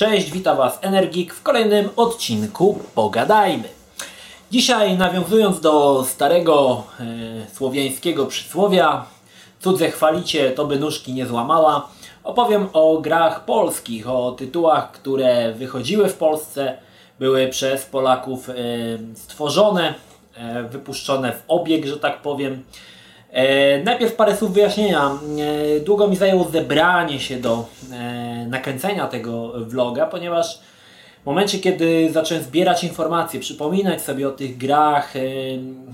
Cześć, witam Was Energik w kolejnym odcinku Pogadajmy. Dzisiaj nawiązując do starego e, słowiańskiego przysłowia Cudze chwalicie, to by nóżki nie złamała opowiem o grach polskich, o tytułach, które wychodziły w Polsce, były przez Polaków e, stworzone, e, wypuszczone w obieg, że tak powiem. E, najpierw parę słów wyjaśnienia. E, długo mi zajęło zebranie się do e, nakręcenia tego vloga, ponieważ w momencie, kiedy zacząłem zbierać informacje, przypominać sobie o tych grach,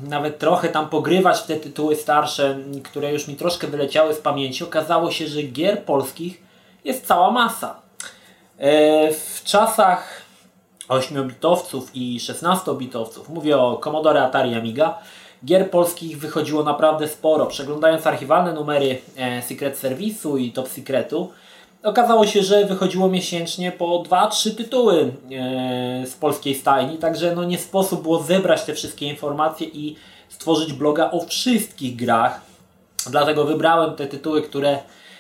nawet trochę tam pogrywać w te tytuły starsze, które już mi troszkę wyleciały z pamięci, okazało się, że gier polskich jest cała masa. W czasach 8-bitowców i 16-bitowców, mówię o Commodore Atari Amiga, gier polskich wychodziło naprawdę sporo. Przeglądając archiwalne numery e, Secret Service'u i Top Secretu, okazało się, że wychodziło miesięcznie po 2-3 tytuły e, z polskiej stajni, także no nie sposób było zebrać te wszystkie informacje i stworzyć bloga o wszystkich grach. Dlatego wybrałem te tytuły, które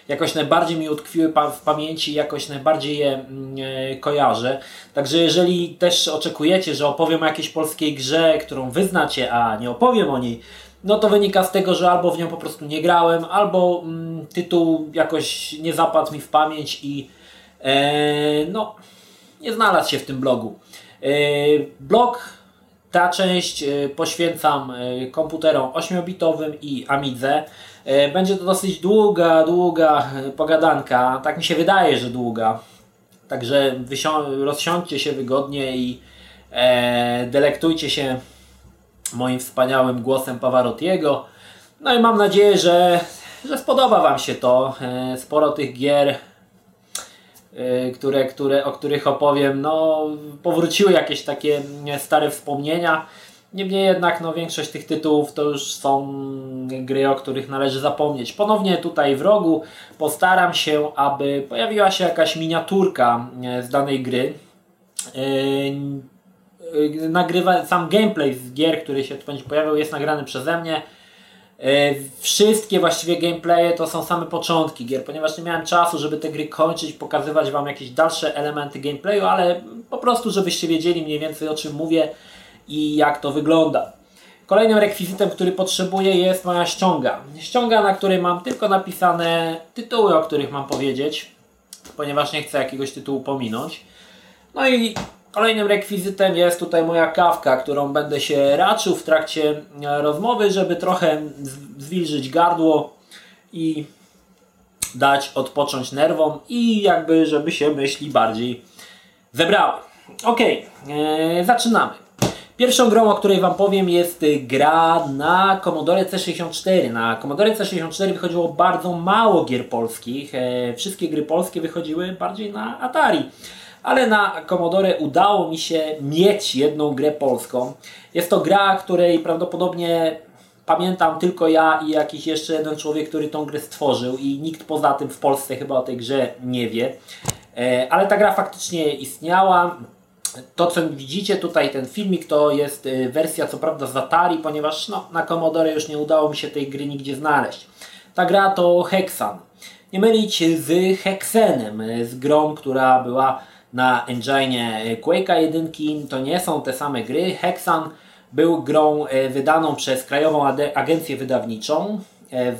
jakoś najbardziej mi utkwiły w pamięci, jakoś najbardziej je mm, e, kojarzę. Także jeżeli też oczekujecie, że opowiem o jakiejś polskiej grze, którą wyznacie, a nie opowiem o niej, no to wynika z tego, że albo w nią po prostu nie grałem, albo mm, tytuł jakoś nie zapadł mi w pamięć i e, no, nie znalazł się w tym blogu. E, blog, ta część e, poświęcam e, komputerom 8-bitowym i Amidze. E, będzie to dosyć długa, długa pogadanka. Tak mi się wydaje, że długa. Także rozsiądźcie się wygodnie i delektujcie się moim wspaniałym głosem Pavarottiego. No i mam nadzieję, że, że spodoba Wam się to. Sporo tych gier, które, które, o których opowiem, no, powróciły jakieś takie stare wspomnienia. Niemniej jednak no, większość tych tytułów to już są gry, o których należy zapomnieć. Ponownie tutaj w rogu postaram się, aby pojawiła się jakaś miniaturka z danej gry. Yy, nagrywa, sam gameplay z gier, który się tu będzie pojawiał, jest nagrany przeze mnie. Wszystkie właściwie gameplaye to są same początki gier, ponieważ nie miałem czasu, żeby te gry kończyć, pokazywać Wam jakieś dalsze elementy gameplayu, ale po prostu, żebyście wiedzieli mniej więcej o czym mówię i jak to wygląda. Kolejnym rekwizytem, który potrzebuję jest moja ściąga. Ściąga, na której mam tylko napisane tytuły, o których mam powiedzieć, ponieważ nie chcę jakiegoś tytułu pominąć. No i kolejnym rekwizytem jest tutaj moja kawka, którą będę się raczył w trakcie e, rozmowy, żeby trochę zwilżyć gardło i dać odpocząć nerwom i jakby, żeby się myśli bardziej zebrały. Ok, e, zaczynamy. Pierwszą grą, o której Wam powiem jest gra na Commodore C64. Na Commodore C64 wychodziło bardzo mało gier polskich. E, wszystkie gry polskie wychodziły bardziej na Atari. Ale na Commodore udało mi się mieć jedną grę polską. Jest to gra, której prawdopodobnie pamiętam tylko ja i jakiś jeszcze jeden człowiek, który tą grę stworzył i nikt poza tym w Polsce chyba o tej grze nie wie. E, ale ta gra faktycznie istniała to, co widzicie tutaj, ten filmik, to jest y, wersja co prawda z Atari, ponieważ no, na Commodore już nie udało mi się tej gry nigdzie znaleźć. Ta gra to Hexan. Nie mylić z Hexenem, y, z grą, która była na engine y, Quake'a 1. To nie są te same gry. Hexan był grą wydaną przez Krajową Agencję Wydawniczą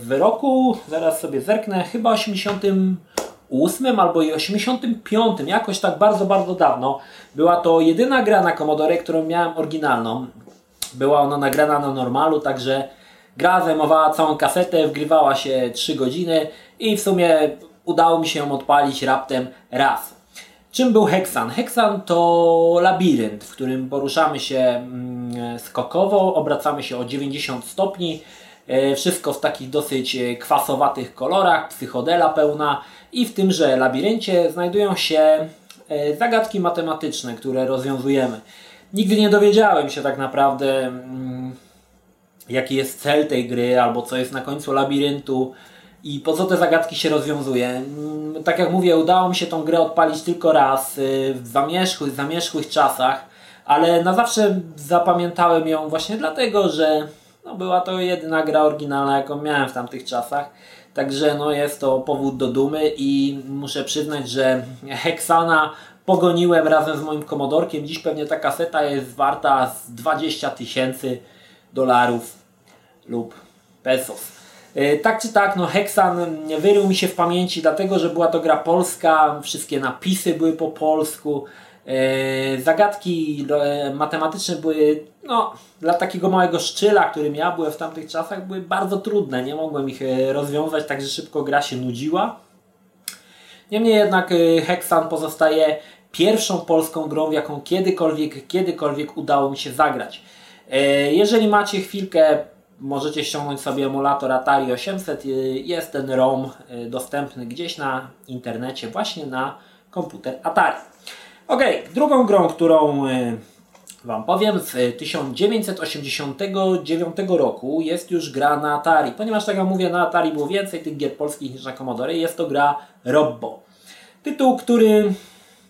w roku, zaraz sobie zerknę, chyba 80 8 albo i 85, jakoś tak bardzo, bardzo dawno. Była to jedyna gra na Commodore, którą miałem oryginalną. Była ona nagrana na normalu, także gra zajmowała całą kasetę, wgrywała się 3 godziny i w sumie udało mi się ją odpalić raptem raz. Czym był Hexan? Hexan to labirynt, w którym poruszamy się mm, skokowo, obracamy się o 90 stopni. E, wszystko w takich dosyć e, kwasowatych kolorach, psychodela pełna i w tymże labiryncie znajdują się e, zagadki matematyczne, które rozwiązujemy. Nigdy nie dowiedziałem się tak naprawdę, mm, jaki jest cel tej gry, albo co jest na końcu labiryntu i po co te zagadki się rozwiązuje. Mm, tak jak mówię, udało mi się tą grę odpalić tylko raz y, w zamierzchłych, zamierzchłych czasach, ale na zawsze zapamiętałem ją właśnie dlatego, że no, była to jedyna gra oryginalna, jaką miałem w tamtych czasach. Także no, jest to powód do dumy i muszę przyznać, że Hexana pogoniłem razem z moim komodorkiem. Dziś pewnie ta kaseta jest warta z 20 tysięcy dolarów lub pesos. E, tak czy tak, no Hexan wyrył mi się w pamięci, dlatego że była to gra polska, wszystkie napisy były po polsku. E, zagadki e, matematyczne były, no, dla takiego małego szczyla, którym ja byłem w tamtych czasach, były bardzo trudne. Nie mogłem ich rozwiązać, także szybko gra się nudziła. Niemniej jednak Hexan pozostaje pierwszą polską grą, w jaką kiedykolwiek, kiedykolwiek udało mi się zagrać. Jeżeli macie chwilkę możecie ściągnąć sobie emulator Atari 800. Y, jest ten ROM y, dostępny gdzieś na internecie, właśnie na komputer Atari. Ok, drugą grą, którą y, Wam powiem, z 1989 roku jest już gra na Atari. Ponieważ, tak jak mówię, na Atari było więcej tych gier polskich niż na Commodore, jest to gra Robbo. Tytuł, który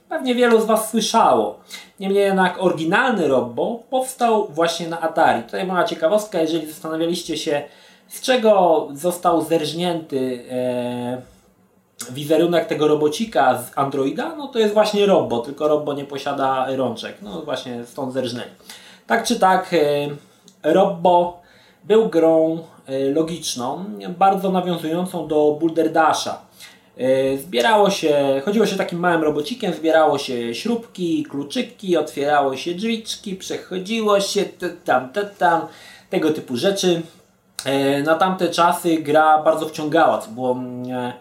pewnie wielu z Was słyszało. Niemniej jednak oryginalny Robbo powstał właśnie na Atari. Tutaj mała ciekawostka, jeżeli zastanawialiście się, z czego został zerżnięty e, wizerunek tego robocika z Androida, no to jest właśnie Robbo, tylko Robbo nie posiada rączek. No właśnie stąd zerżnęli. Tak czy tak, e, Robbo był grą e, logiczną, bardzo nawiązującą do Boulder Dasha. E, zbierało się, chodziło się takim małym robocikiem, zbierało się śrubki, kluczyki, otwierało się drzwiczki, przechodziło się tam, tam, tego typu rzeczy. E, na tamte czasy gra bardzo wciągała, co było mm, e,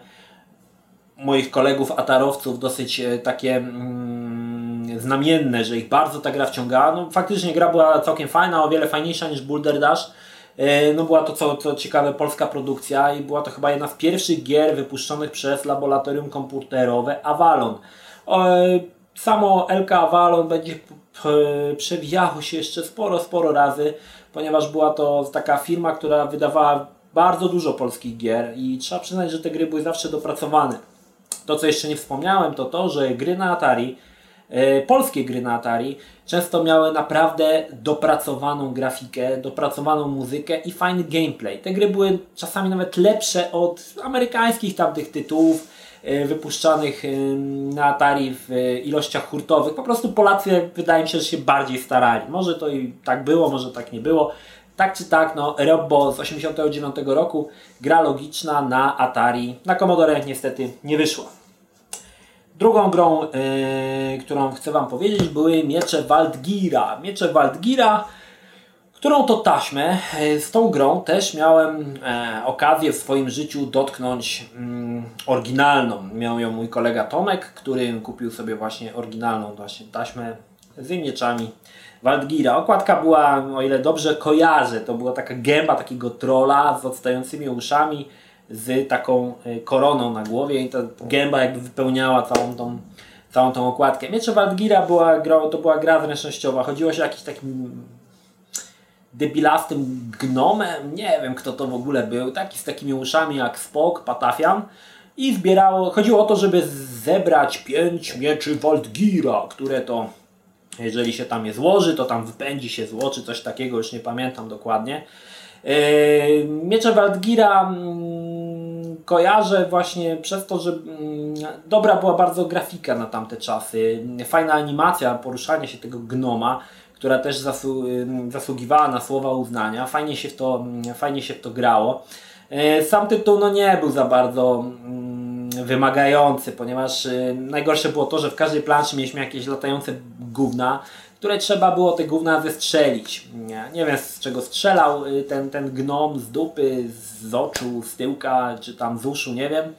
moich kolegów atarowców dosyć takie mm, znamienne, że ich bardzo ta gra wciągała. No, faktycznie gra była całkiem fajna, o wiele fajniejsza niż Boulder Dash. E, no była to co, co ciekawe polska produkcja i była to chyba jedna z pierwszych gier wypuszczonych przez laboratorium komputerowe Avalon. Samo LK Avalon będzie przewijało się jeszcze sporo, sporo razy, ponieważ była to taka firma, która wydawała bardzo dużo polskich gier i trzeba przyznać, że te gry były zawsze dopracowane. To, co jeszcze nie wspomniałem, to to, że gry na Atari E, polskie gry na Atari często miały naprawdę dopracowaną grafikę, dopracowaną muzykę i fajny gameplay. Te gry były czasami nawet lepsze od amerykańskich tamtych tytułów e, wypuszczanych e, na Atari w ilościach hurtowych. Po prostu Polacy wydaje mi się, że się bardziej starali. Może to i tak było, może tak nie było. Tak czy tak, no, Robbo z 89 roku, gra logiczna na Atari. Na Commodore niestety nie wyszła. Drugą grą, yy, którą chcę Wam powiedzieć, były miecze Waldgira. Miecze Waldgira, którą to taśmę, yy, z tą grą też miałem yy, okazję w swoim życiu dotknąć mm, oryginalną. Miał ją mój kolega Tomek, który kupił sobie właśnie oryginalną właśnie taśmę z mieczami Waldgira. Okładka była, o ile dobrze kojarzę, to była taka gęba takiego trola z odstającymi uszami z taką e, koroną na głowie i ta gęba jakby wypełniała całą tą, całą tą okładkę. Miecze Waldgira była, to była gra zręcznościowa. Chodziło się o jakiś takim debilastym gnomem, nie wiem kto to w ogóle był, taki z takimi uszami jak Spok, Patafian i zbierało, chodziło o to, żeby zebrać pięć mieczy Waldgira, które to jeżeli się tam je złoży, to tam wypędzi się zło, czy coś takiego, już nie pamiętam dokładnie. Yy, miecze Waldgira mm, kojarzę właśnie przez to, że mm, dobra była bardzo grafika na tamte czasy. Fajna animacja, poruszanie się tego gnoma, która też mm, zasługiwała na słowa uznania. Fajnie się w to, fajnie się w to grało. Yy, sam tytuł no nie był za bardzo wymagający, ponieważ yy, najgorsze było to, że w każdej planszy mieliśmy jakieś latające gówna, które trzeba było te gówna wystrzelić. Nie, nie wiem z czego strzelał y, ten, ten gnom, z dupy, z oczu, z tyłka, czy tam z uszu, nie wiem.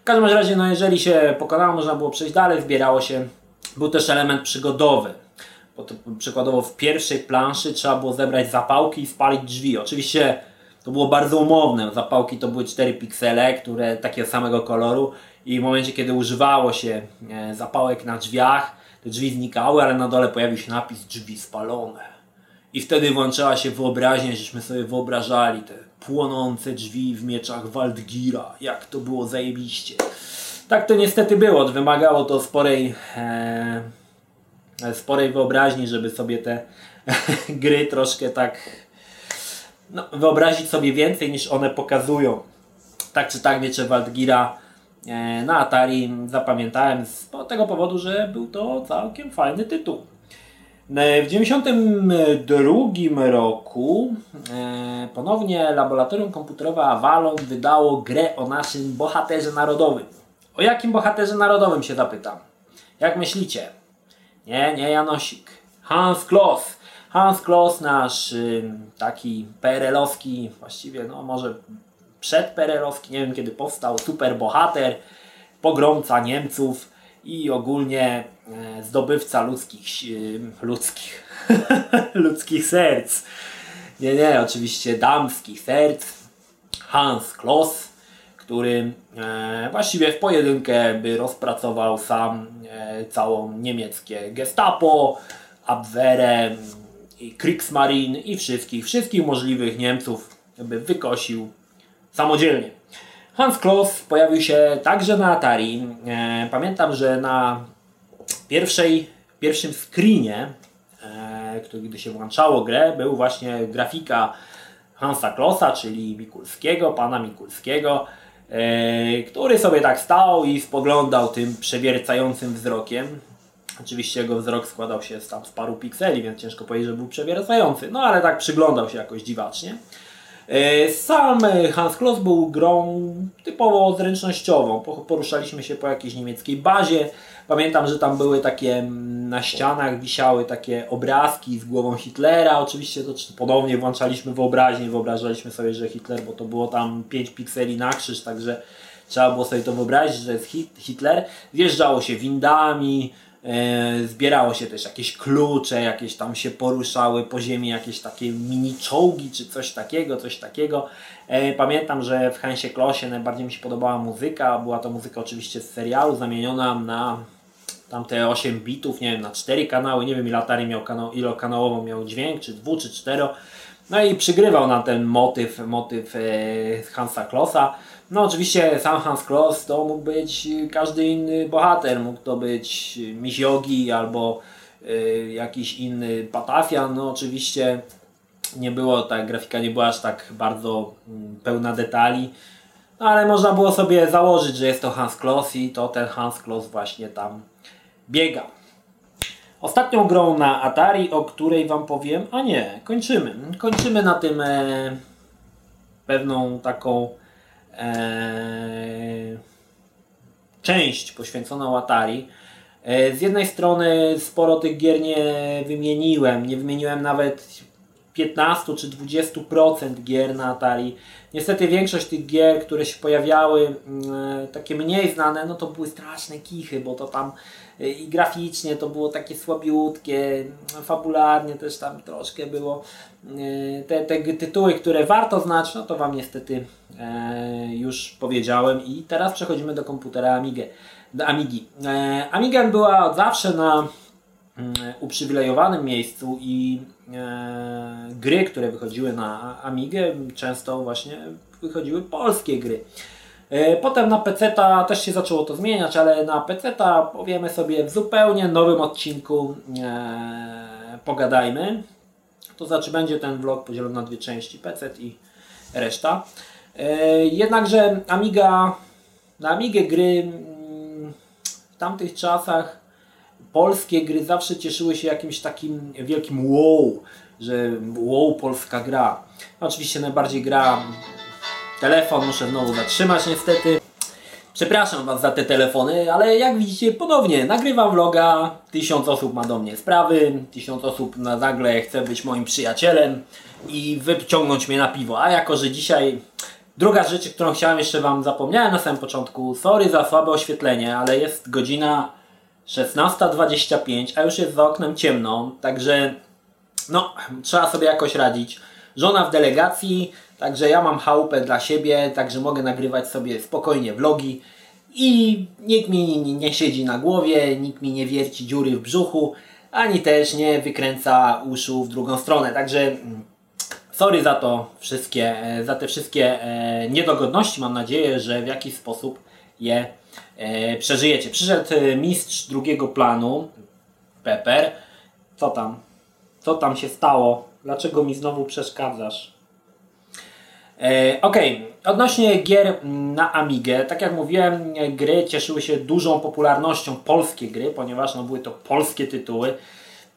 W każdym razie, no jeżeli się pokonało, można było przejść dalej, zbierało się. Był też element przygodowy. Bo to, przykładowo w pierwszej planszy trzeba było zebrać zapałki i spalić drzwi. Oczywiście to było bardzo umowne. Zapałki to były 4 piksele, które takiego samego koloru i w momencie, kiedy używało się e, zapałek na drzwiach, te drzwi znikały, ale na dole pojawił się napis drzwi spalone. I wtedy włączała się wyobraźnia, żeśmy sobie wyobrażali te płonące drzwi w mieczach Waldgira. Jak to było zajebiście. Tak to niestety było. Wymagało to sporej, e, sporej wyobraźni, żeby sobie te gry troszkę tak no, wyobrazić sobie więcej niż one pokazują. Tak czy tak miecze Waldgira na Atari zapamiętałem z tego powodu, że był to całkiem fajny tytuł. E, w 1992 roku e, ponownie laboratorium komputerowe Avalon wydało grę o naszym bohaterze narodowym. O jakim bohaterze narodowym się zapytam? Jak myślicie? Nie, nie Janosik. Hans Kloss. Hans Kloss, nasz taki perelowski, właściwie no może przed perelowski, nie wiem kiedy powstał, super bohater, pogromca Niemców i ogólnie e, zdobywca ludzkich, ludzkich, ludzkich serc. Nie, nie, oczywiście damskich serc. Hans Kloss, który e, właściwie w pojedynkę by rozpracował sam e, całą niemieckie gestapo, Abwehrę, i Kriegsmarine i wszystkich, wszystkich możliwych Niemców by wykosił samodzielnie. Hans Kloss pojawił się także na Atari. E, pamiętam, że na pierwszej, pierwszym screenie, e, który gdy się włączało grę, był właśnie grafika Hansa Klossa, czyli Mikulskiego, pana Mikulskiego, e, który sobie tak stał i spoglądał tym przewiercającym wzrokiem. Oczywiście jego wzrok składał się tam z paru pikseli, więc ciężko powiedzieć, że był przewiercający. No ale tak przyglądał się jakoś dziwacznie. E, sam Hans Kloss był grą typowo zręcznościową. Poruszaliśmy się po jakiejś niemieckiej bazie. Pamiętam, że tam były takie mm, na ścianach wisiały takie obrazki z głową Hitlera. Oczywiście to ponownie włączaliśmy wyobraźnię, wyobrażaliśmy sobie, że Hitler, bo to było tam 5 pikseli na krzyż, także trzeba było sobie to wyobrazić, że jest Hitler. Wjeżdżało się windami, E, zbierało się też jakieś klucze, jakieś tam się poruszały po ziemi, jakieś takie mini czołgi czy coś takiego, coś takiego. E, pamiętam, że w Hansie Klosie najbardziej mi się podobała muzyka. Była to muzyka oczywiście z serialu, zamieniona na tamte 8 bitów, nie wiem, na 4 kanały. Nie wiem ile Atari miał kanał, ilokanałową miał dźwięk, czy 2 czy 4. No i przygrywał na ten motyw, motyw e, Hansa Klossa. No oczywiście sam Hans Kloss to mógł być każdy inny bohater, mógł to być Miziogi albo y, jakiś inny Patafian, no oczywiście nie było, ta grafika nie była aż tak bardzo y, pełna detali, no, ale można było sobie założyć, że jest to Hans Kloss i to ten Hans Kloss właśnie tam biega. Ostatnią grą na Atari, o której Wam powiem, a nie, kończymy. Kończymy na tym e, pewną taką część poświęcona Atari. E, z jednej strony sporo tych gier nie wymieniłem, nie wymieniłem nawet 15 czy 20% gier na Atari. Niestety większość tych gier, które się pojawiały, mm, takie mniej znane, no to były straszne kichy, bo to tam e, i graficznie to było takie słabiutkie, fabularnie też tam troszkę było. E, te, te tytuły, które warto znać, no to Wam niestety e, już powiedziałem i teraz przechodzimy do komputera Amigę, do Amigi. Amiga była od zawsze na mm, uprzywilejowanym miejscu i e, gry, które wychodziły na Amigę, często właśnie wychodziły polskie gry. E, potem na PC też się zaczęło to zmieniać, ale na PC powiemy sobie w zupełnie nowym odcinku e, pogadajmy. To znaczy będzie ten vlog podzielony na dwie części, PC i reszta. E, jednakże Amiga, na Amigę gry mm, w tamtych czasach polskie gry zawsze cieszyły się jakimś takim wielkim wow, że wow, polska gra. Oczywiście najbardziej gra telefon, muszę znowu zatrzymać niestety. Przepraszam Was za te telefony, ale jak widzicie ponownie nagrywam vloga, tysiąc osób ma do mnie sprawy, tysiąc osób na nagle chce być moim przyjacielem i wyciągnąć mnie na piwo. A jako, że dzisiaj druga rzecz, którą chciałem jeszcze Wam zapomniałem na samym początku, sorry za słabe oświetlenie, ale jest godzina 16.25, a już jest za oknem ciemno, także no, trzeba sobie jakoś radzić. Żona w delegacji, także ja mam chałupę dla siebie, także mogę nagrywać sobie spokojnie vlogi i nikt mi nie, nie siedzi na głowie, nikt mi nie wierci dziury w brzuchu, ani też nie wykręca uszu w drugą stronę, także mm, sorry za to wszystkie, za te wszystkie e, niedogodności, mam nadzieję, że w jakiś sposób je e, przeżyjecie. Przyszedł e, mistrz drugiego planu, Pepper. Co tam? Co tam się stało? Dlaczego mi znowu przeszkadzasz? E, ok, odnośnie gier na Amigę, tak jak mówiłem, gry cieszyły się dużą popularnością, polskie gry, ponieważ no, były to polskie tytuły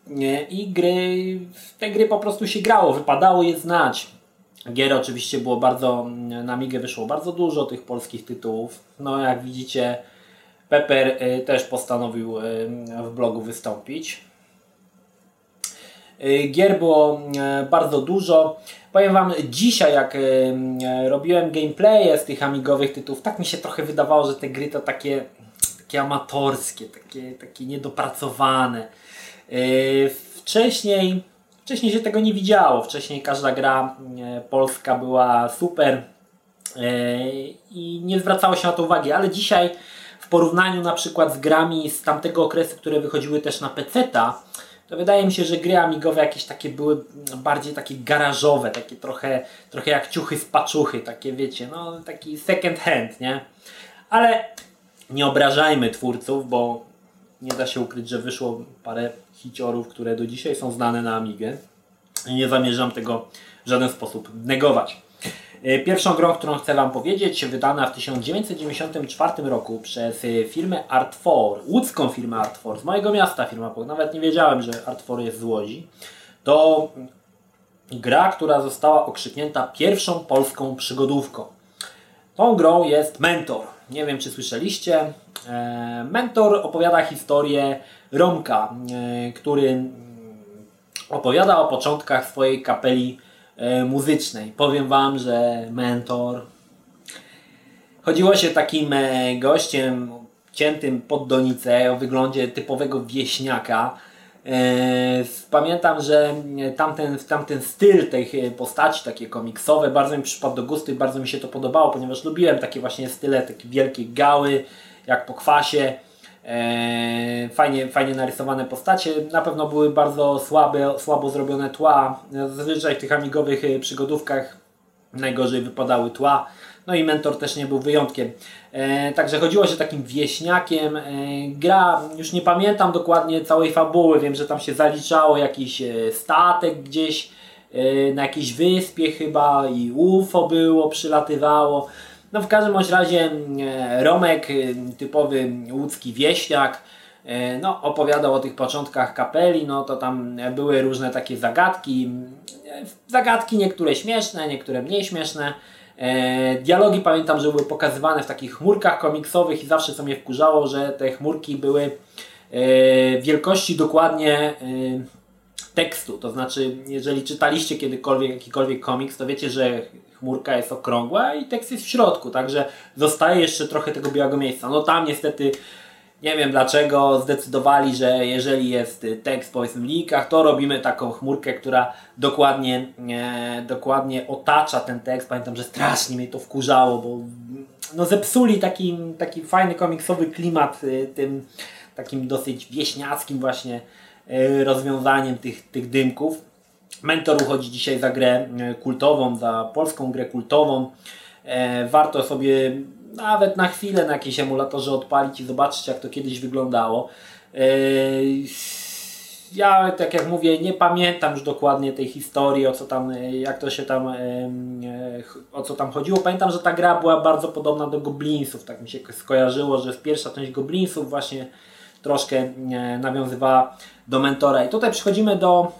e, i gry, te gry po prostu się grało, wypadało je znać. Gier oczywiście było bardzo, na Amigę wyszło bardzo dużo tych polskich tytułów. No jak widzicie, Pepper e, też postanowił w blogu wystąpić. E, gier było bardzo dużo. Powiem Wam, dzisiaj jak robiłem gameplaye z tych amigowych tytułów, tak mi się trochę wydawało, że te gry to takie, takie amatorskie, takie, takie niedopracowane. Wcześniej, wcześniej się tego nie widziało. Wcześniej każda gra polska była super i nie zwracało się na to uwagi, ale dzisiaj w porównaniu na przykład z grami z tamtego okresu, które wychodziły też na PC-ta, to wydaje mi się, że gry amigowe jakieś takie były bardziej takie garażowe, takie trochę, trochę jak ciuchy z paczuchy, takie wiecie, no taki second hand, nie? Ale nie obrażajmy twórców, bo nie da się ukryć, że wyszło parę hiciorów, które do dzisiaj są znane na Amigę nie zamierzam tego w żaden sposób negować. E, pierwszą grą, którą chcę Wam powiedzieć, wydana w 1994 roku przez e, firmę Art4, łódzką firmę Art4, z mojego miasta firma, bo nawet nie wiedziałem, że Art4 jest z Łodzi, to gra, która została okrzyknięta pierwszą polską przygodówką. Tą grą jest Mentor. Nie wiem, czy słyszeliście. E, Mentor opowiada historię Romka, który opowiada o początkach swojej kapeli muzycznej. Powiem Wam, że mentor. Chodziło się takim e, gościem ciętym pod donicę o wyglądzie typowego wieśniaka. E, pamiętam, że tamten, tamten styl tej postaci, takie komiksowe, bardzo mi przypadł do gustu i bardzo mi się to podobało, ponieważ lubiłem takie właśnie style, takie wielkie gały, jak po kwasie. E, fajnie, fajnie narysowane postacie. Na pewno były bardzo słabe, słabo zrobione tła. Zazwyczaj w tych amigowych e, przygodówkach najgorzej wypadały tła. No i mentor też nie był wyjątkiem. E, także chodziło się takim wieśniakiem. Gra, już nie pamiętam dokładnie całej fabuły. Wiem, że tam się zaliczało jakiś statek gdzieś na jakiejś wyspie chyba i UFO było, przylatywało. No w każdym razie e, Romek, e, typowy łódzki wieśniak, e, no, opowiadał o tych początkach kapeli, no to tam były różne takie zagadki. Zagadki niektóre śmieszne, niektóre mniej śmieszne. Dialogi pamiętam, że były pokazywane w takich chmurkach komiksowych i zawsze co mnie wkurzało, że te chmurki były wielkości dokładnie tekstu. To znaczy, jeżeli czytaliście kiedykolwiek jakikolwiek komiks, to wiecie, że chmurka jest okrągła i tekst jest w środku, także zostaje jeszcze trochę tego białego miejsca. No tam niestety nie wiem dlaczego zdecydowali, że jeżeli jest tekst powiedzmy w linkach, to robimy taką chmurkę, która dokładnie, e, dokładnie otacza ten tekst. Pamiętam, że strasznie mnie to wkurzało, bo no zepsuli taki, taki fajny komiksowy klimat y, tym takim dosyć wieśniackim właśnie y, rozwiązaniem tych, tych dymków. Mentor uchodzi dzisiaj za grę e, kultową, za polską grę kultową. E, warto sobie nawet na chwilę na jakiejś emulatorze odpalić i zobaczyć jak to kiedyś wyglądało. E, ja, tak jak mówię, nie pamiętam już dokładnie tej historii, o co tam, jak to się tam, o co tam chodziło. Pamiętam, że ta gra była bardzo podobna do Goblinsów, tak mi się skojarzyło, że pierwsza część Goblinsów właśnie troszkę nawiązywała do Mentora. I tutaj przechodzimy do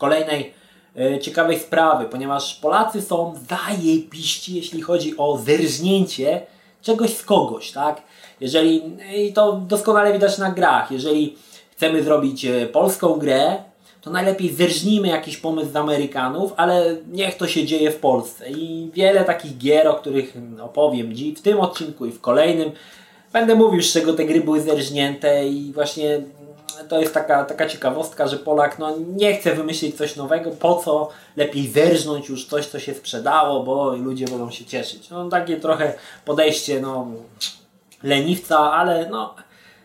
kolejnej e, ciekawej sprawy, ponieważ Polacy są zajebiści, jeśli chodzi o zerżnięcie czegoś z kogoś, tak? Jeżeli, i to doskonale widać na grach, jeżeli chcemy zrobić e, polską grę, to najlepiej zerżnijmy jakiś pomysł z Amerykanów, ale niech to się dzieje w Polsce. I wiele takich gier, o których opowiem w tym odcinku i w kolejnym, będę mówił, z czego te gry były zerżnięte i właśnie to jest taka, taka ciekawostka, że Polak no, nie chce wymyślić coś nowego, po co lepiej zerżnąć już coś, co się sprzedało, bo ludzie będą się cieszyć. No takie trochę podejście no, leniwca, ale no,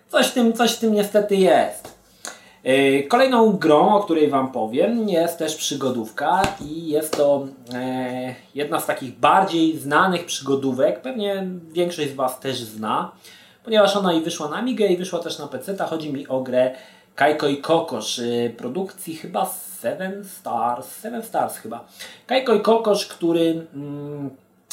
coś w tym, coś w tym niestety jest. E, kolejną grą, o której Wam powiem, jest też przygodówka i jest to e, jedna z takich bardziej znanych przygodówek. Pewnie większość z Was też zna, ponieważ ona i wyszła na Amigę i wyszła też na PC. Chodzi mi o grę Kajko i Kokosz, produkcji chyba Seven Stars, Seven Stars chyba. Kajko i Kokosz, który mm,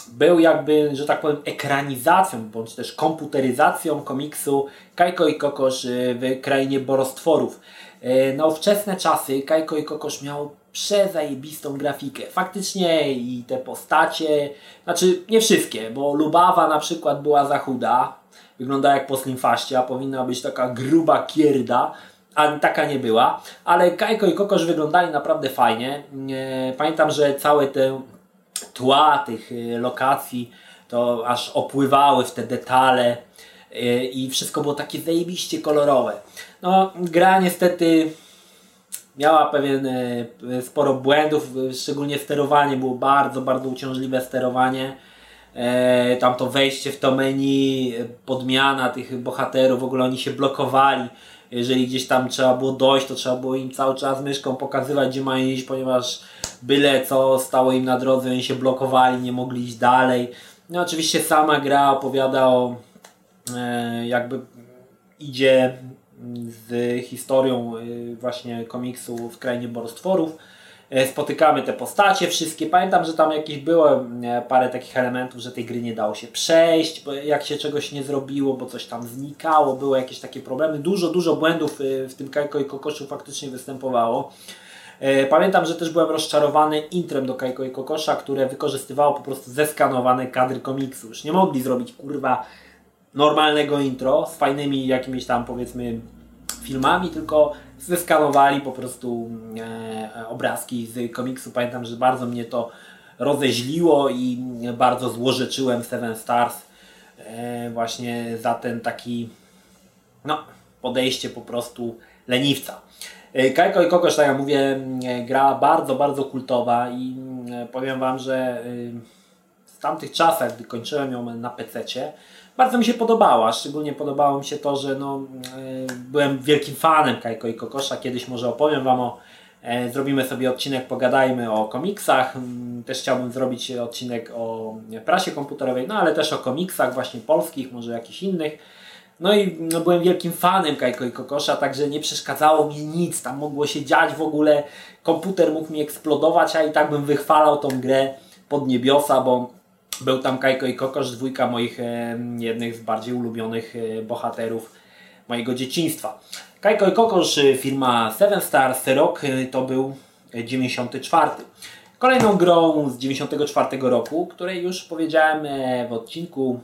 był jakby, że tak powiem, ekranizacją, bądź też komputeryzacją komiksu Kajko i Kokosz w krainie borostworów. Na ówczesne czasy Kajko i Kokosz miał przezajebistą grafikę. Faktycznie i te postacie, znaczy nie wszystkie, bo Lubawa na przykład była za chuda, wygląda jak po slimfaście, a powinna być taka gruba kierda, a taka nie była, ale Kajko i Kokosz wyglądali naprawdę fajnie. Pamiętam, że całe te tła tych y, lokacji to aż opływały w te detale y, i wszystko było takie zajebiście kolorowe. No, gra niestety miała pewien e, sporo błędów, szczególnie sterowanie było bardzo, bardzo uciążliwe sterowanie. E, tam to wejście w to menu, podmiana tych bohaterów, w ogóle oni się blokowali. Jeżeli gdzieś tam trzeba było dojść, to trzeba było im cały czas myszką pokazywać, gdzie mają iść, ponieważ byle co stało im na drodze, oni się blokowali, nie mogli iść dalej. No oczywiście sama gra opowiada o e, jakby idzie z historią y, właśnie komiksu w Krainie Borostworów. E, spotykamy te postacie wszystkie. Pamiętam, że tam jakieś było e, parę takich elementów, że tej gry nie dało się przejść, bo jak się czegoś nie zrobiło, bo coś tam znikało, były jakieś takie problemy. Dużo, dużo błędów y, w tym Kajko i Kokoszu faktycznie występowało. E, pamiętam, że też byłem rozczarowany intrem do Kajko i Kokosza, które wykorzystywało po prostu zeskanowane kadry komiksu. Już nie mogli zrobić kurwa normalnego intro z fajnymi jakimiś tam powiedzmy filmami, tylko zeskanowali po prostu e, obrazki z komiksu. Pamiętam, że bardzo mnie to rozeźliło i bardzo złorzeczyłem Seven Stars e, właśnie za ten taki no, podejście po prostu leniwca. E, Kajko i Kokosz, tak jak mówię, e, gra bardzo, bardzo kultowa i e, powiem Wam, że w tamtych czasach, gdy kończyłem ją na PC-cie, bardzo mi się podobała. Szczególnie podobało mi się to, że no, e, byłem wielkim fanem Kajko i Kokosza. Kiedyś może opowiem Wam o e, Zrobimy sobie odcinek, pogadajmy o komiksach. Mm, też chciałbym zrobić odcinek o prasie komputerowej, no ale też o komiksach właśnie polskich, może jakichś innych. No i no, byłem wielkim fanem Kajko i Kokosza, także nie przeszkadzało mi nic. Tam mogło się dziać w ogóle. Komputer mógł mi eksplodować, a i tak bym wychwalał tą grę pod niebiosa, bo był tam Kajko i Kokosz, dwójka moich e, jednych z bardziej ulubionych e, bohaterów mojego dzieciństwa. Kajko i Kokosz, e, firma Seven Stars, rok to był 94. Kolejną grą z 94 roku, której już powiedziałem w odcinku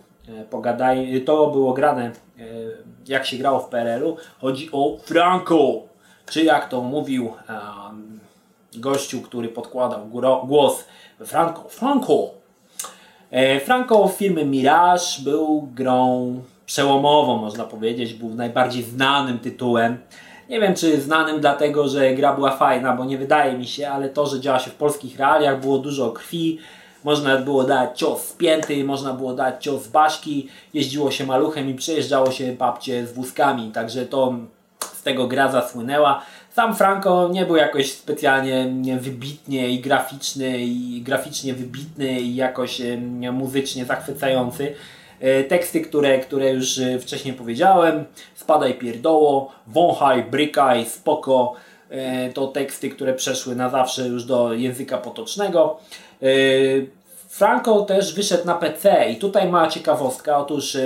pogadaj, to było grane jak się grało w PRL-u. Chodzi o Franco, czy jak to mówił gościu, który podkładał głos Franco, Franco, E, Franco firmy Mirage był grą przełomową, można powiedzieć. Był najbardziej znanym tytułem. Nie wiem, czy znanym dlatego, że gra była fajna, bo nie wydaje mi się, ale to, że działa się w polskich realiach, było dużo krwi, można było dać cios z pięty, można było dać cios z baszki, jeździło się maluchem i przejeżdżało się babcie z wózkami, także to z tego gra zasłynęła. Sam Franco nie był jakoś specjalnie wybitnie i graficzny, i graficznie wybitny i jakoś muzycznie zachwycający. E, teksty, które, które już e, wcześniej powiedziałem, spadaj pierdoło, wąchaj, brykaj, spoko, e, to teksty, które przeszły na zawsze już do języka potocznego. Franco też wyszedł na PC i tutaj mała ciekawostka, otóż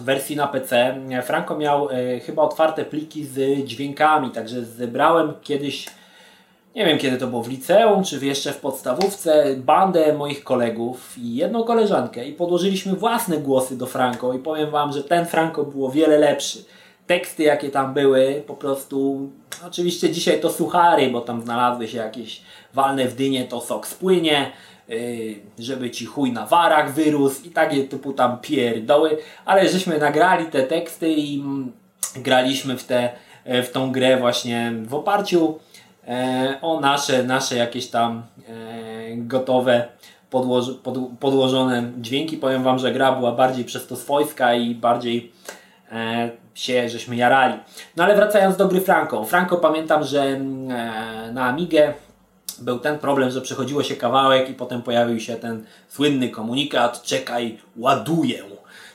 wersji na PC Franco miał e, chyba otwarte pliki z dźwiękami, także zebrałem kiedyś, nie wiem kiedy to było, w liceum czy jeszcze w podstawówce, bandę moich kolegów i jedną koleżankę i podłożyliśmy własne głosy do Franco i powiem Wam, że ten Franco było wiele lepszy. Teksty jakie tam były, po prostu, oczywiście dzisiaj to suchary, bo tam znalazły się jakieś walne w dynie, to sok spłynie, żeby ci chuj na warach wyrósł i takie typu tam pierdoły, ale żeśmy nagrali te teksty i mm, graliśmy w, te, e, w tą grę właśnie w oparciu e, o nasze, nasze jakieś tam e, gotowe podłoż, pod, podłożone dźwięki. Powiem Wam, że gra była bardziej przez to swojska i bardziej się żeśmy jarali. No ale wracając do gry Franco. Franco pamiętam, że mm, na Amigę był ten problem, że przechodziło się kawałek i potem pojawił się ten słynny komunikat czekaj, ładuję.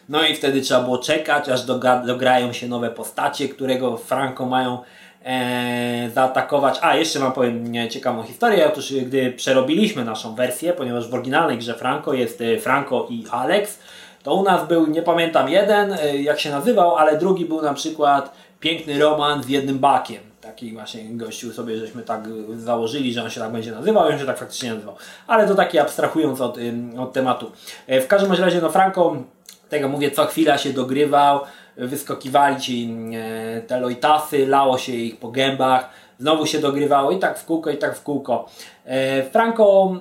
No i wtedy trzeba było czekać, aż dograją się nowe postacie, którego Franco mają e, zaatakować. A, jeszcze Wam powiem ciekawą historię. Otóż gdy przerobiliśmy naszą wersję, ponieważ w oryginalnej grze Franco jest e, Franco i Alex, to u nas był, nie pamiętam jeden, e, jak się nazywał, ale drugi był na przykład Piękny Roman z jednym bakiem. Taki właśnie gościu sobie żeśmy tak założyli, że on się tak będzie nazywał i on się tak faktycznie nazywał. Ale to taki abstrahując od, od tematu. E, w każdym razie, no Franco, tego mówię, co chwila się dogrywał, wyskakiwali ci e, te lojtasy, lało się ich po gębach, znowu się dogrywało i tak w kółko, i tak w kółko. E, Franco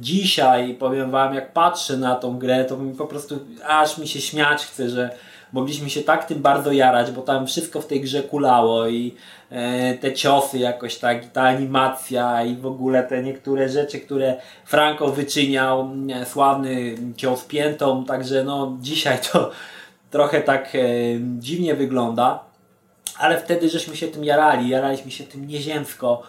dzisiaj, powiem Wam, jak patrzę na tą grę, to mi po prostu aż mi się śmiać chce, że mogliśmy się tak tym bardzo jarać, bo tam wszystko w tej grze kulało i e, te ciosy jakoś tak, i ta animacja i w ogóle te niektóre rzeczy, które Franco wyczyniał, e, sławny cios piętą, także no dzisiaj to trochę tak e, dziwnie wygląda, ale wtedy żeśmy się tym jarali, jaraliśmy się tym nieziemsko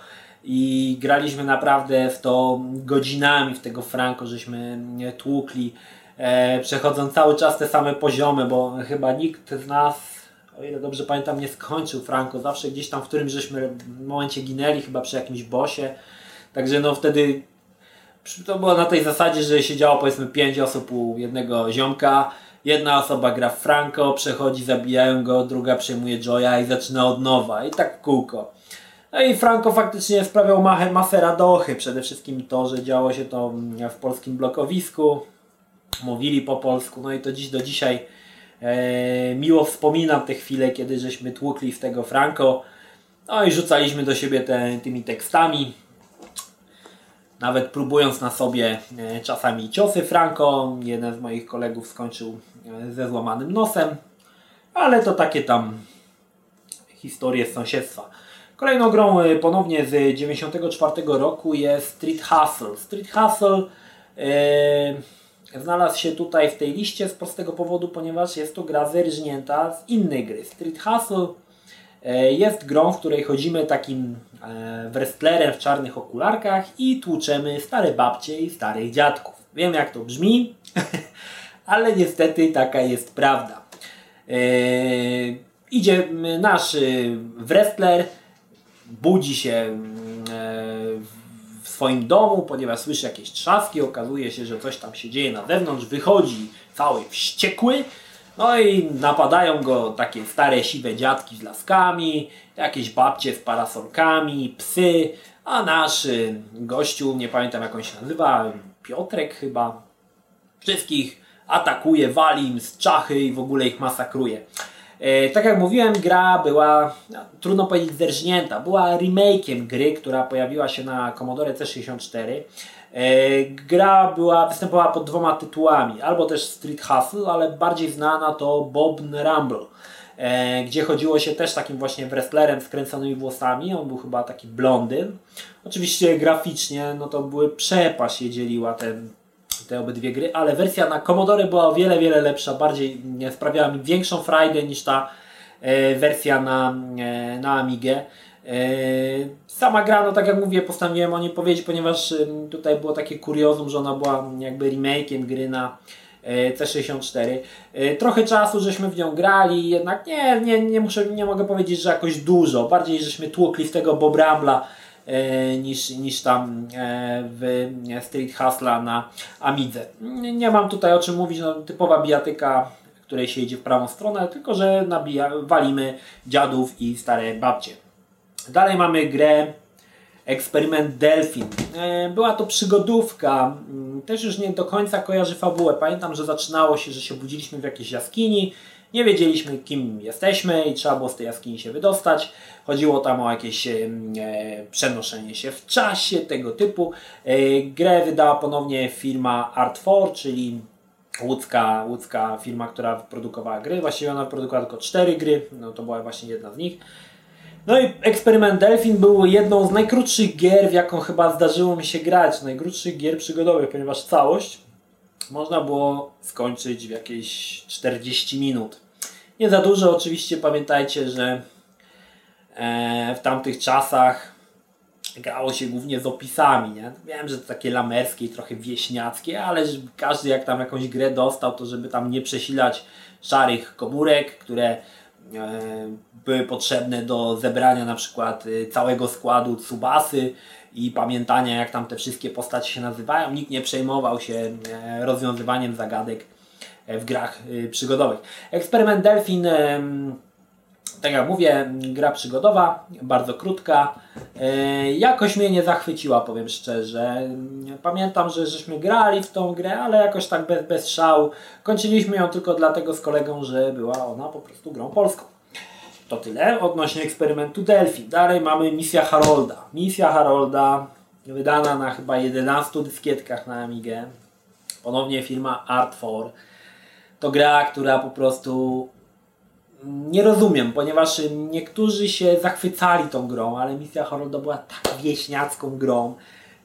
i graliśmy naprawdę w to godzinami w tego Franco, żeśmy tłukli. e, przechodząc cały czas te same poziomy, bo chyba nikt z nas, o ile dobrze pamiętam, nie skończył Franco. Zawsze gdzieś tam w którymś żeśmy momencie ginęli, chyba przy jakimś bosie. Także no wtedy to było na tej zasadzie, że siedziało powiedzmy 5 osób u jednego ziomka. Jedna osoba gra w Franco, przechodzi, zabijają go, druga przejmuje Joya i zaczyna od nowa. I tak kółko. No i Franco faktycznie sprawiał masę radochy. Przede wszystkim to, że działo się to w polskim blokowisku mówili po polsku, no i to dziś do dzisiaj e, miło wspominam te chwile, kiedy żeśmy tłukli w tego Franco, no i rzucaliśmy do siebie te, tymi tekstami, nawet próbując na sobie e, czasami ciosy Franco, jeden z moich kolegów skończył e, ze złamanym nosem, ale to takie tam historie z sąsiedztwa. Kolejną grą e, ponownie z 1994 roku jest Street Hustle. Street Hustle znalazł się tutaj w tej liście z prostego powodu, ponieważ jest to gra zerżnięta z innej gry. Street Hustle e, jest grą, w której chodzimy takim e, wrestlerem w czarnych okularkach i tłuczemy stare babcie i starych dziadków. Wiem jak to brzmi, ale niestety taka jest prawda. E, idzie nasz wrestler, budzi się swoim domu, ponieważ słyszy jakieś trzaski, okazuje się, że coś tam się dzieje na zewnątrz, wychodzi cały wściekły, no i napadają go takie stare siwe dziadki z laskami, jakieś babcie z parasolkami, psy, a nasz y, gościu, nie pamiętam jak on się nazywa, Piotrek chyba, wszystkich atakuje, wali im z czachy i w ogóle ich masakruje. E, tak jak mówiłem, gra była, no, trudno powiedzieć zerżnięta, była remake'iem gry, która pojawiła się na Commodore C64. E, gra była, występowała pod dwoma tytułami, albo też Street Hustle, ale bardziej znana to Bob Rumble, e, gdzie chodziło się też takim właśnie wrestlerem z kręconymi włosami, on był chyba taki blondyn. Oczywiście graficznie, no to były przepaść je dzieliła ten te obydwie gry, ale wersja na Commodore była o wiele, wiele lepsza, bardziej sprawiała mi większą frajdę niż ta e, wersja na, e, na Amigę. E, sama gra, no tak jak mówię, postanowiłem o niej powiedzieć, ponieważ tutaj było takie kuriozum, że ona była jakby remake'iem gry na C64. Trochę czasu żeśmy w nią grali, jednak nie, nie, nie, muszę, nie mogę powiedzieć, że jakoś dużo. Bardziej żeśmy tłukli w tego Bob Rambla niż, niż tam e, w Street Hustla na Amidze. Nie mam tutaj o czym mówić, no, typowa bijatyka, której się idzie w prawą stronę, tylko że nabija, walimy dziadów i stare babcie. Dalej mamy grę Eksperyment Delfin. E, była to przygodówka, mm, też już nie do końca kojarzy fabułę. Pamiętam, że zaczynało się, że się budziliśmy w jakiejś jaskini, nie wiedzieliśmy, kim jesteśmy i trzeba było z tej jaskini się wydostać. Chodziło tam o jakieś e, przenoszenie się w czasie, tego typu. E, grę wydała ponownie firma Art4, czyli łódzka, łódzka firma, która produkowała gry. Właściwie ona produkowała tylko cztery gry, no to była właśnie jedna z nich. No i eksperyment Delfin był jedną z najkrótszych gier, w jaką chyba zdarzyło mi się grać. Najkrótszych gier przygodowych, ponieważ całość można było skończyć w jakieś 40 minut. Nie za dużo, oczywiście pamiętajcie, że e, w tamtych czasach grało się głównie z opisami. Nie? Wiem, że to takie lamerskie i trochę wieśniackie, ale każdy jak tam jakąś grę dostał, to żeby tam nie przesilać szarych komórek, które były potrzebne do zebrania na przykład całego składu Tsubasy i pamiętania jak tam te wszystkie postacie się nazywają. Nikt nie przejmował się rozwiązywaniem zagadek w grach przygodowych. Eksperyment Delfin tak jak mówię, gra przygodowa, bardzo krótka. E, jakoś mnie nie zachwyciła, powiem szczerze. Pamiętam, że żeśmy grali w tą grę, ale jakoś tak bez, bez szału. Kończyliśmy ją tylko dlatego z kolegą, że była ona po prostu grą polską. To tyle odnośnie eksperymentu Delphi. Dalej mamy misja Harolda. Misja Harolda wydana na chyba 11 dyskietkach na Amigę. Ponownie firma Art4. To gra, która po prostu nie rozumiem, ponieważ niektórzy się zachwycali tą grą, ale misja Harolda była tak wieśniacką grą,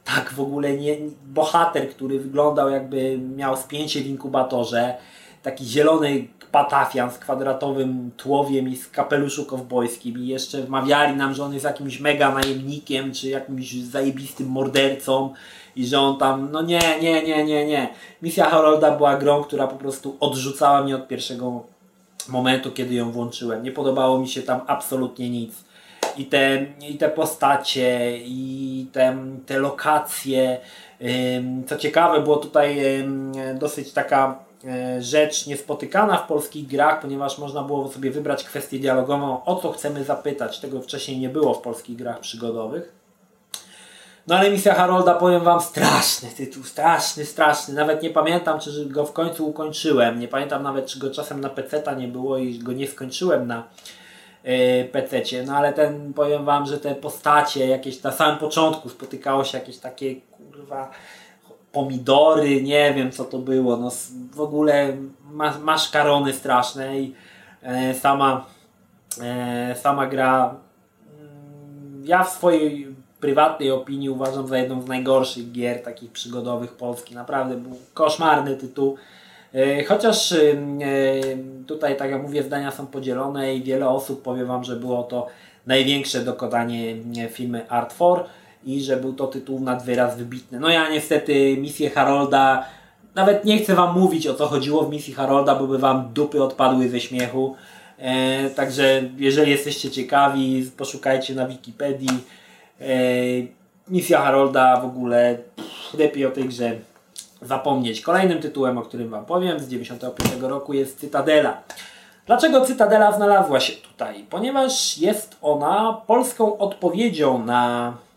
tak w ogóle nie, bohater, który wyglądał jakby miał spięcie w inkubatorze, taki zielony patafian z kwadratowym tłowiem i z kapeluszu kowbojskim i jeszcze wmawiali nam, że on jest jakimś mega najemnikiem, czy jakimś zajebistym mordercą i że on tam, no nie, nie, nie, nie, nie. Misja Harolda była grą, która po prostu odrzucała mnie od pierwszego momentu, kiedy ją włączyłem. Nie podobało mi się tam absolutnie nic. I te, i te postacie, i te, te lokacje. Co ciekawe, było tutaj dosyć taka rzecz niespotykana w polskich grach, ponieważ można było sobie wybrać kwestię dialogową, o co chcemy zapytać. Tego wcześniej nie było w polskich grach przygodowych. No ale misja Harolda, powiem Wam, straszny tytuł, straszny, straszny. Nawet nie pamiętam, czy go w końcu ukończyłem. Nie pamiętam nawet, czy go czasem na PC nie było i go nie skończyłem na yy, PC. No ale ten, powiem Wam, że te postacie jakieś na samym początku spotykało się jakieś takie, kurwa, pomidory, nie wiem co to było. No w ogóle ma, maszkarony straszne i yy, sama, yy, sama gra mm, ja w swojej prywatnej opinii uważam za jedną z najgorszych gier takich przygodowych Polski. Naprawdę był koszmarny tytuł. E, chociaż e, tutaj, tak jak mówię, zdania są podzielone i wiele osób powie Wam, że było to największe dokonanie firmy Art4 i że był to tytuł nad wyraz wybitny. No ja niestety misję Harolda, nawet nie chcę Wam mówić o co chodziło w misji Harolda, bo by Wam dupy odpadły ze śmiechu. E, także jeżeli jesteście ciekawi, poszukajcie na Wikipedii misja Harolda w ogóle lepiej o tej grze zapomnieć. Kolejnym tytułem, o którym Wam powiem z 95 roku jest Cytadela. Dlaczego Cytadela znalazła się tutaj? Ponieważ jest ona polską odpowiedzią na e,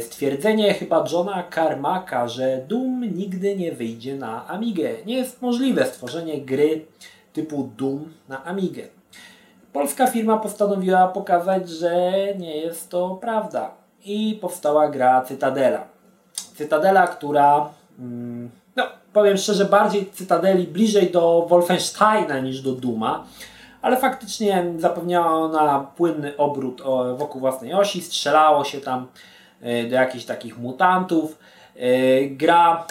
stwierdzenie chyba Johna Carmacka, że Doom nigdy nie wyjdzie na Amigę. Nie jest możliwe stworzenie gry typu Doom na Amigę polska firma postanowiła pokazać, że nie jest to prawda. I powstała gra Cytadela. Cytadela, która, mm, no powiem szczerze, bardziej Cytadeli bliżej do Wolfensteina niż do Duma, ale faktycznie zapewniała ona płynny obrót wokół własnej osi, strzelało się tam e, do jakichś takich mutantów. E, gra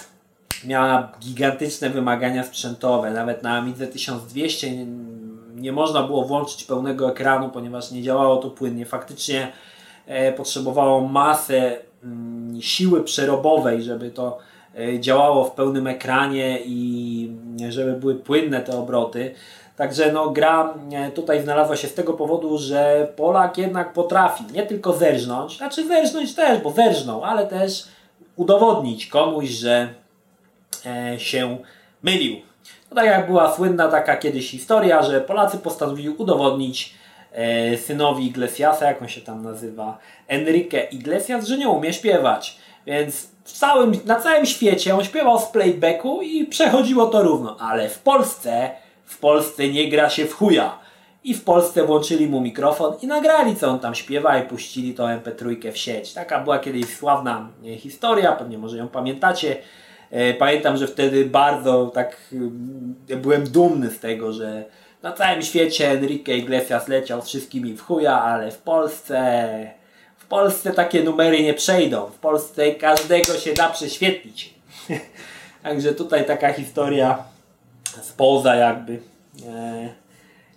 miała gigantyczne wymagania sprzętowe, nawet na Amidze 1200 nie można było włączyć pełnego ekranu, ponieważ nie działało to płynnie. Faktycznie e, potrzebowało masę mm, siły przerobowej, żeby to e, działało w pełnym ekranie i żeby były płynne te obroty. Także no, gra e, tutaj znalazła się z tego powodu, że Polak jednak potrafi nie tylko zerżnąć, znaczy zerżnąć też, bo zerżnął, ale też udowodnić komuś, że e, się mylił. No tak jak była słynna taka kiedyś historia, że Polacy postanowili udowodnić e, synowi Iglesiasa, jak on się tam nazywa, Enrique Iglesias, że nie umie śpiewać. Więc całym, na całym świecie on śpiewał z playbacku i przechodziło to równo. Ale w Polsce, w Polsce nie gra się w chuja. I w Polsce włączyli mu mikrofon i nagrali co on tam śpiewa i puścili to MP3 w sieć. Taka była kiedyś sławna historia, pewnie może ją pamiętacie. E, pamiętam, że wtedy bardzo tak e, byłem dumny z tego, że na całym świecie Enrique Iglesias leciał z wszystkimi w chuja, ale w Polsce w Polsce takie numery nie przejdą. W Polsce każdego się da prześwietlić. Także tutaj taka historia spoza jakby e,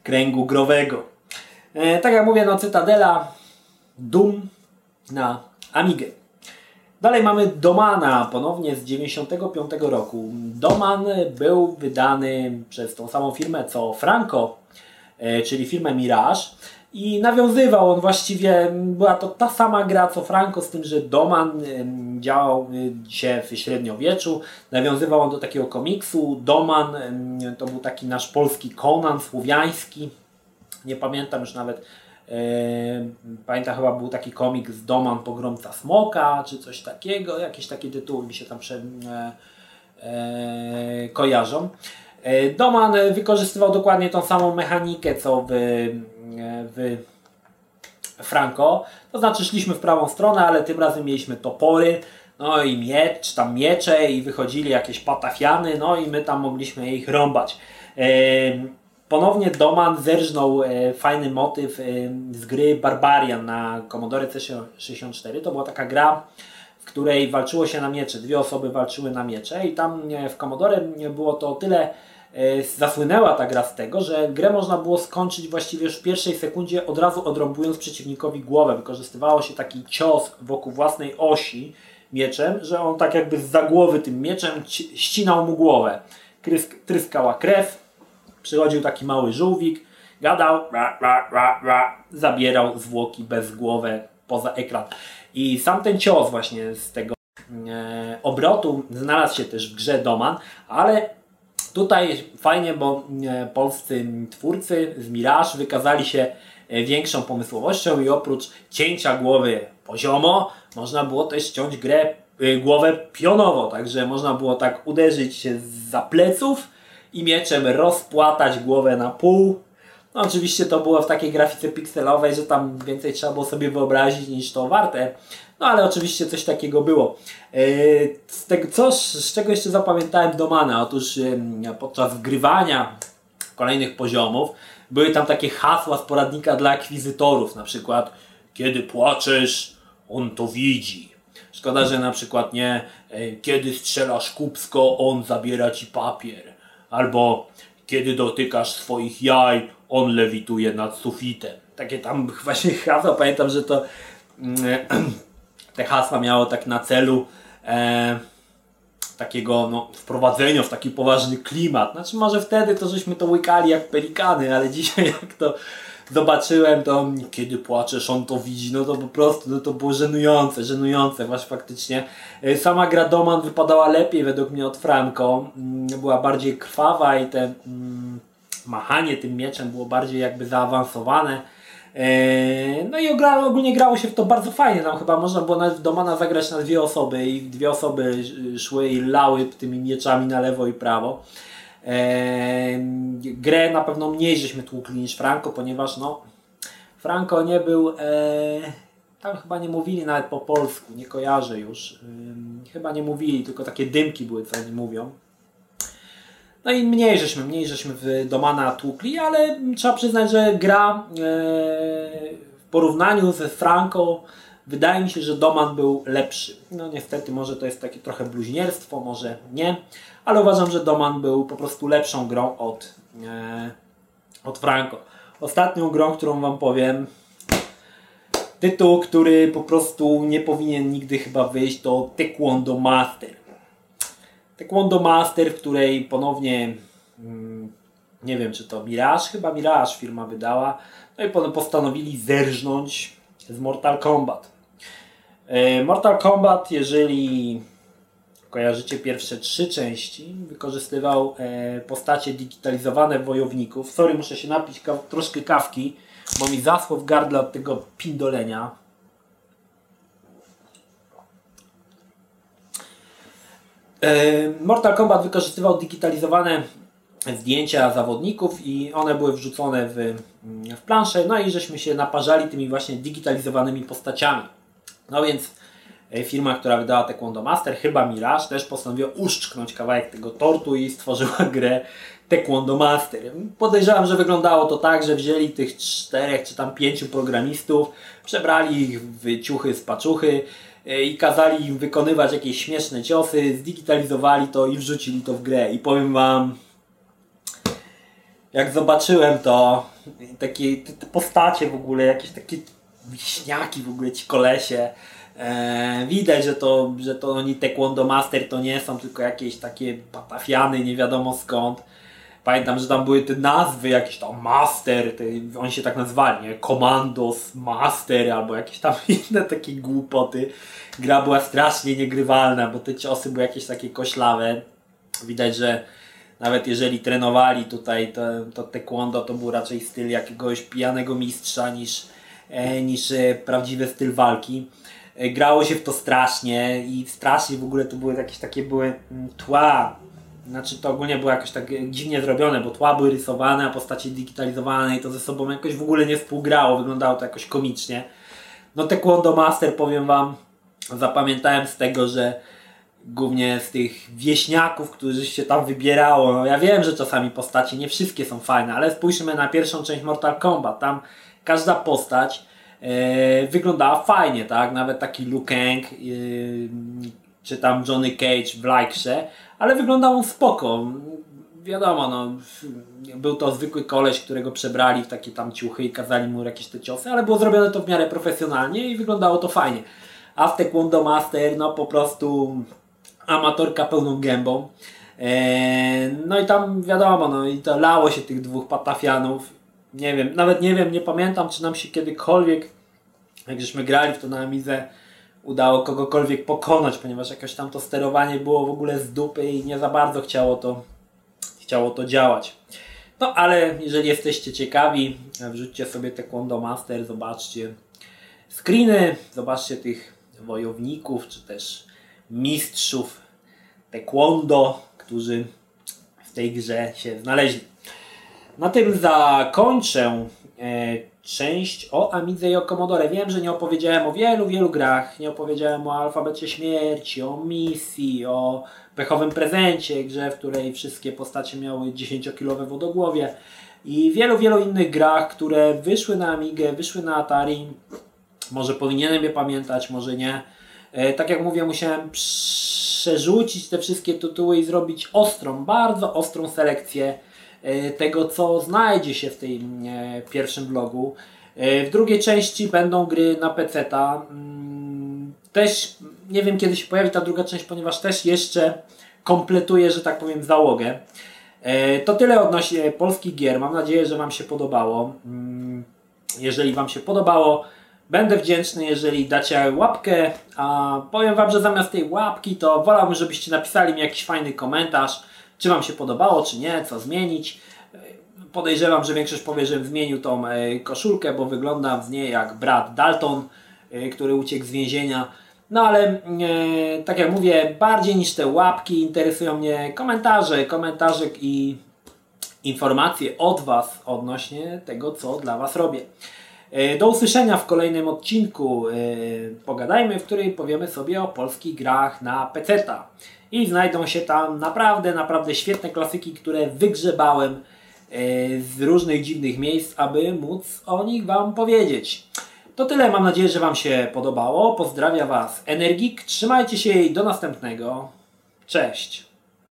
kręgu growego. E, tak jak mówię, no Cytadela Doom na Amigę. Dalej mamy Domana, ponownie z 95 roku. Doman był wydany przez tą samą firmę co Franco czyli firmę Mirage. I nawiązywał on właściwie, była to ta sama gra co Franco, z tym, że Doman działał się w średniowieczu. Nawiązywał on do takiego komiksu. Doman to był taki nasz polski Conan słowiański. Nie pamiętam już nawet. Pamiętam chyba był taki komik z Doman Pogromca Smoka, czy coś takiego. Jakieś takie tytuły mi się tam prze, e, e, kojarzą. E, Doman wykorzystywał dokładnie tą samą mechanikę co w w Franco. To znaczy szliśmy w prawą stronę, ale tym razem mieliśmy topory, no i miecz, tam miecze i wychodzili jakieś patafiany, no i my tam mogliśmy ich rąbać. Ponownie Doman zerżnął e, fajny motyw z gry Barbarian na Commodore C64. To była taka gra, w której walczyło się na miecze. Dwie osoby walczyły na miecze i tam e, w Commodore było to o tyle E, zasłynęła ta gra z tego, że grę można było skończyć właściwie już w pierwszej sekundzie od razu odrąbując przeciwnikowi głowę. Wykorzystywało się taki cios wokół własnej osi mieczem, że on tak jakby z głowy tym mieczem ścinał mu głowę. Tryskała krew, przychodził taki mały żółwik, gadał, ra, ra, ra, ra, zabierał zwłoki bez głowy poza ekran. I sam ten cios właśnie z tego e, obrotu znalazł się też w grze Doman, ale Tutaj fajnie, bo e, polscy twórcy z Mirage wykazali się e, większą pomysłowością i oprócz cięcia głowy poziomo, można było też ciąć grę, e, głowę pionowo, także można było tak uderzyć się za pleców i mieczem rozpłatać głowę na pół. No oczywiście to było w takiej grafice pikselowej, że tam więcej trzeba było sobie wyobrazić niż to warte. No ale oczywiście coś takiego było. E, z, tego, co, z czego jeszcze zapamiętałem Domana? Otóż podczas wgrywania kolejnych poziomów były tam takie hasła z poradnika dla akwizytorów, na przykład kiedy płaczesz, on to widzi. Szkoda, że na przykład nie e, kiedy strzelasz kubsko, on zabiera ci papier. Albo kiedy dotykasz swoich jaj, on lewituje nad sufitem. Takie tam właśnie hasła, pamiętam, że to mm, te hasła miało tak na celu e, takiego no, wprowadzenia w taki poważny klimat. Znaczy może wtedy to żeśmy to łykali jak pelikany, ale dzisiaj jak to zobaczyłem, to kiedy płaczesz, on to widzi, no to po prostu no to było żenujące, żenujące właśnie faktycznie. E, sama gra Doman wypadała lepiej według mnie od Franco, mm, była bardziej krwawa i te mm, machanie tym mieczem było bardziej jakby zaawansowane. E, no i ogólnie grało się w to bardzo fajnie. Tam chyba można było nawet w Domana zagrać na dwie osoby i dwie osoby szły i lały tymi mieczami na lewo i prawo. E, grę na pewno mniej żeśmy tłukli niż Franco, ponieważ no Franco nie był e, tam chyba nie mówili nawet po polsku, nie kojarzę już. Chyba nie mówili, tylko takie dymki były, co oni mówią. No i mniej żeśmy, mniej żeśmy w Domana tłukli, ale trzeba przyznać, że gra e, w porównaniu ze Franco wydaje mi się, że Doman był lepszy. No niestety może to jest takie trochę bluźnierstwo, może nie, ale uważam, że Doman był po prostu lepszą grą od, e, od Franco. Ostatnią grą, którą Wam powiem, tytuł, który po prostu nie powinien nigdy chyba wyjść, to Taekwondo Master. Taekwondo Master, w której ponownie mm, nie wiem czy to Mirage, chyba Mirage firma wydała, no i potem postanowili zerżnąć z Mortal Kombat. E, Mortal Kombat, jeżeli kojarzycie pierwsze trzy części, wykorzystywał e, postacie digitalizowane wojowników. Sorry, muszę się napić troszkę kawki, bo mi zasło w gardle od tego pindolenia. Mortal Kombat wykorzystywał digitalizowane zdjęcia zawodników i one były wrzucone w, w planszę, no i żeśmy się naparzali tymi właśnie digitalizowanymi postaciami. No więc e, firma, która wydała Taekwondo Master, chyba Mirage, też postanowiła uszczknąć kawałek tego tortu i stworzyła grę Taekwondo Master. Podejrzewam, że wyglądało to tak, że wzięli tych czterech czy tam pięciu programistów, przebrali ich w ciuchy z paczuchy, E, i kazali im wykonywać jakieś śmieszne ciosy, zdigitalizowali to i wrzucili to w grę. I powiem Wam, jak zobaczyłem to, takie te postacie w ogóle, jakieś takie wiśniaki w ogóle, ci kolesie, e, widać, że to, że to oni Taekwondo Master to nie są tylko jakieś takie patafiany, nie wiadomo skąd. Pamiętam, że tam były te nazwy, jakieś tam Master, te, oni się tak nazwali, nie? Commandos, Master, albo jakieś tam inne takie głupoty. Gra była strasznie niegrywalna, bo te ciosy były jakieś takie koślawe. Widać, że nawet jeżeli trenowali tutaj to, to taekwondo, to był raczej styl jakiegoś pijanego mistrza niż, e, niż e, prawdziwy styl walki. E, grało się w to strasznie i strasznie w ogóle to były jakieś takie były mm, tła. Znaczy to ogólnie było jakoś tak dziwnie zrobione, bo tła były rysowane, a postacie digitalizowane i to ze sobą jakoś w ogóle nie współgrało, wyglądało to jakoś komicznie. No Taekwondo Master powiem Wam, zapamiętałem z tego, że głównie z tych wieśniaków, którzy się tam wybierało. No ja wiem, że czasami postacie nie wszystkie są fajne, ale spójrzmy na pierwszą część Mortal Kombat. Tam każda postać e, wyglądała fajnie, tak? Nawet taki Liu Kang, e, czy tam Johnny Cage w Lajkrze, ale wyglądał on spoko. Wiadomo, no, był to zwykły koleś, którego przebrali w takie tam ciuchy i kazali mu jakieś te ciosy, ale było zrobione to w miarę profesjonalnie i wyglądało to fajnie. A w Taekwondo Master, no po prostu amatorka pełną gębą. Eee, no i tam wiadomo, no i to lało się tych dwóch patafianów. Nie wiem, nawet nie wiem, nie pamiętam, czy nam się kiedykolwiek, jak żeśmy grali w to na Amizę, udało kogokolwiek pokonać, ponieważ jakoś tam to sterowanie było w ogóle z dupy i nie za bardzo chciało to, chciało to działać. No ale jeżeli jesteście ciekawi, wrzućcie sobie Taekwondo Master, zobaczcie screeny, zobaczcie tych wojowników, czy też mistrzów taekwondo, którzy w tej grze się znaleźli. Na tym zakończę e, część o Amidze i o Commodore. Wiem, że nie opowiedziałem o wielu, wielu grach. Nie opowiedziałem o Alfabecie Śmierci, o misji, o pechowym prezencie, grze, w której wszystkie postacie miały 10-kilowe wodogłowie i wielu, wielu innych grach, które wyszły na Amigę, wyszły na Atari. Może powinienem je pamiętać, może nie. E, tak jak mówię, musiałem przerzucić te wszystkie tytuły i zrobić ostrą, bardzo ostrą selekcję tego, co znajdzie się w tym e, pierwszym vlogu. W drugiej części będą gry na PC-ta. Mm, też nie wiem kiedy się pojawi ta druga część, ponieważ też jeszcze kompletuję, że tak powiem, załogę. To tyle odnośnie polskich gier. Mam nadzieję, że Wam się podobało. Mm, jeżeli Wam się podobało, Będę wdzięczny, jeżeli dacie łapkę, a powiem Wam, że zamiast tej łapki to wolałbym, żebyście napisali mi jakiś fajny komentarz, czy Wam się podobało, czy nie, co zmienić. Podejrzewam, że większość powie, że zmienił tą e, koszulkę, bo wyglądam w niej jak brat Dalton, e, który uciekł z więzienia. No ale e, tak jak mówię, bardziej niż te łapki interesują mnie komentarze, komentarze i informacje od Was odnośnie tego, co dla Was robię. Do usłyszenia w kolejnym odcinku Pogadajmy, w którym powiemy sobie o polskich grach na PC. I znajdą się tam naprawdę, naprawdę świetne klasyki, które wygrzebałem e, z różnych dziwnych miejsc, aby móc o nich Wam powiedzieć. To tyle, mam nadzieję, że Wam się podobało. Pozdrawiam Was Energik, trzymajcie się i do następnego. Cześć!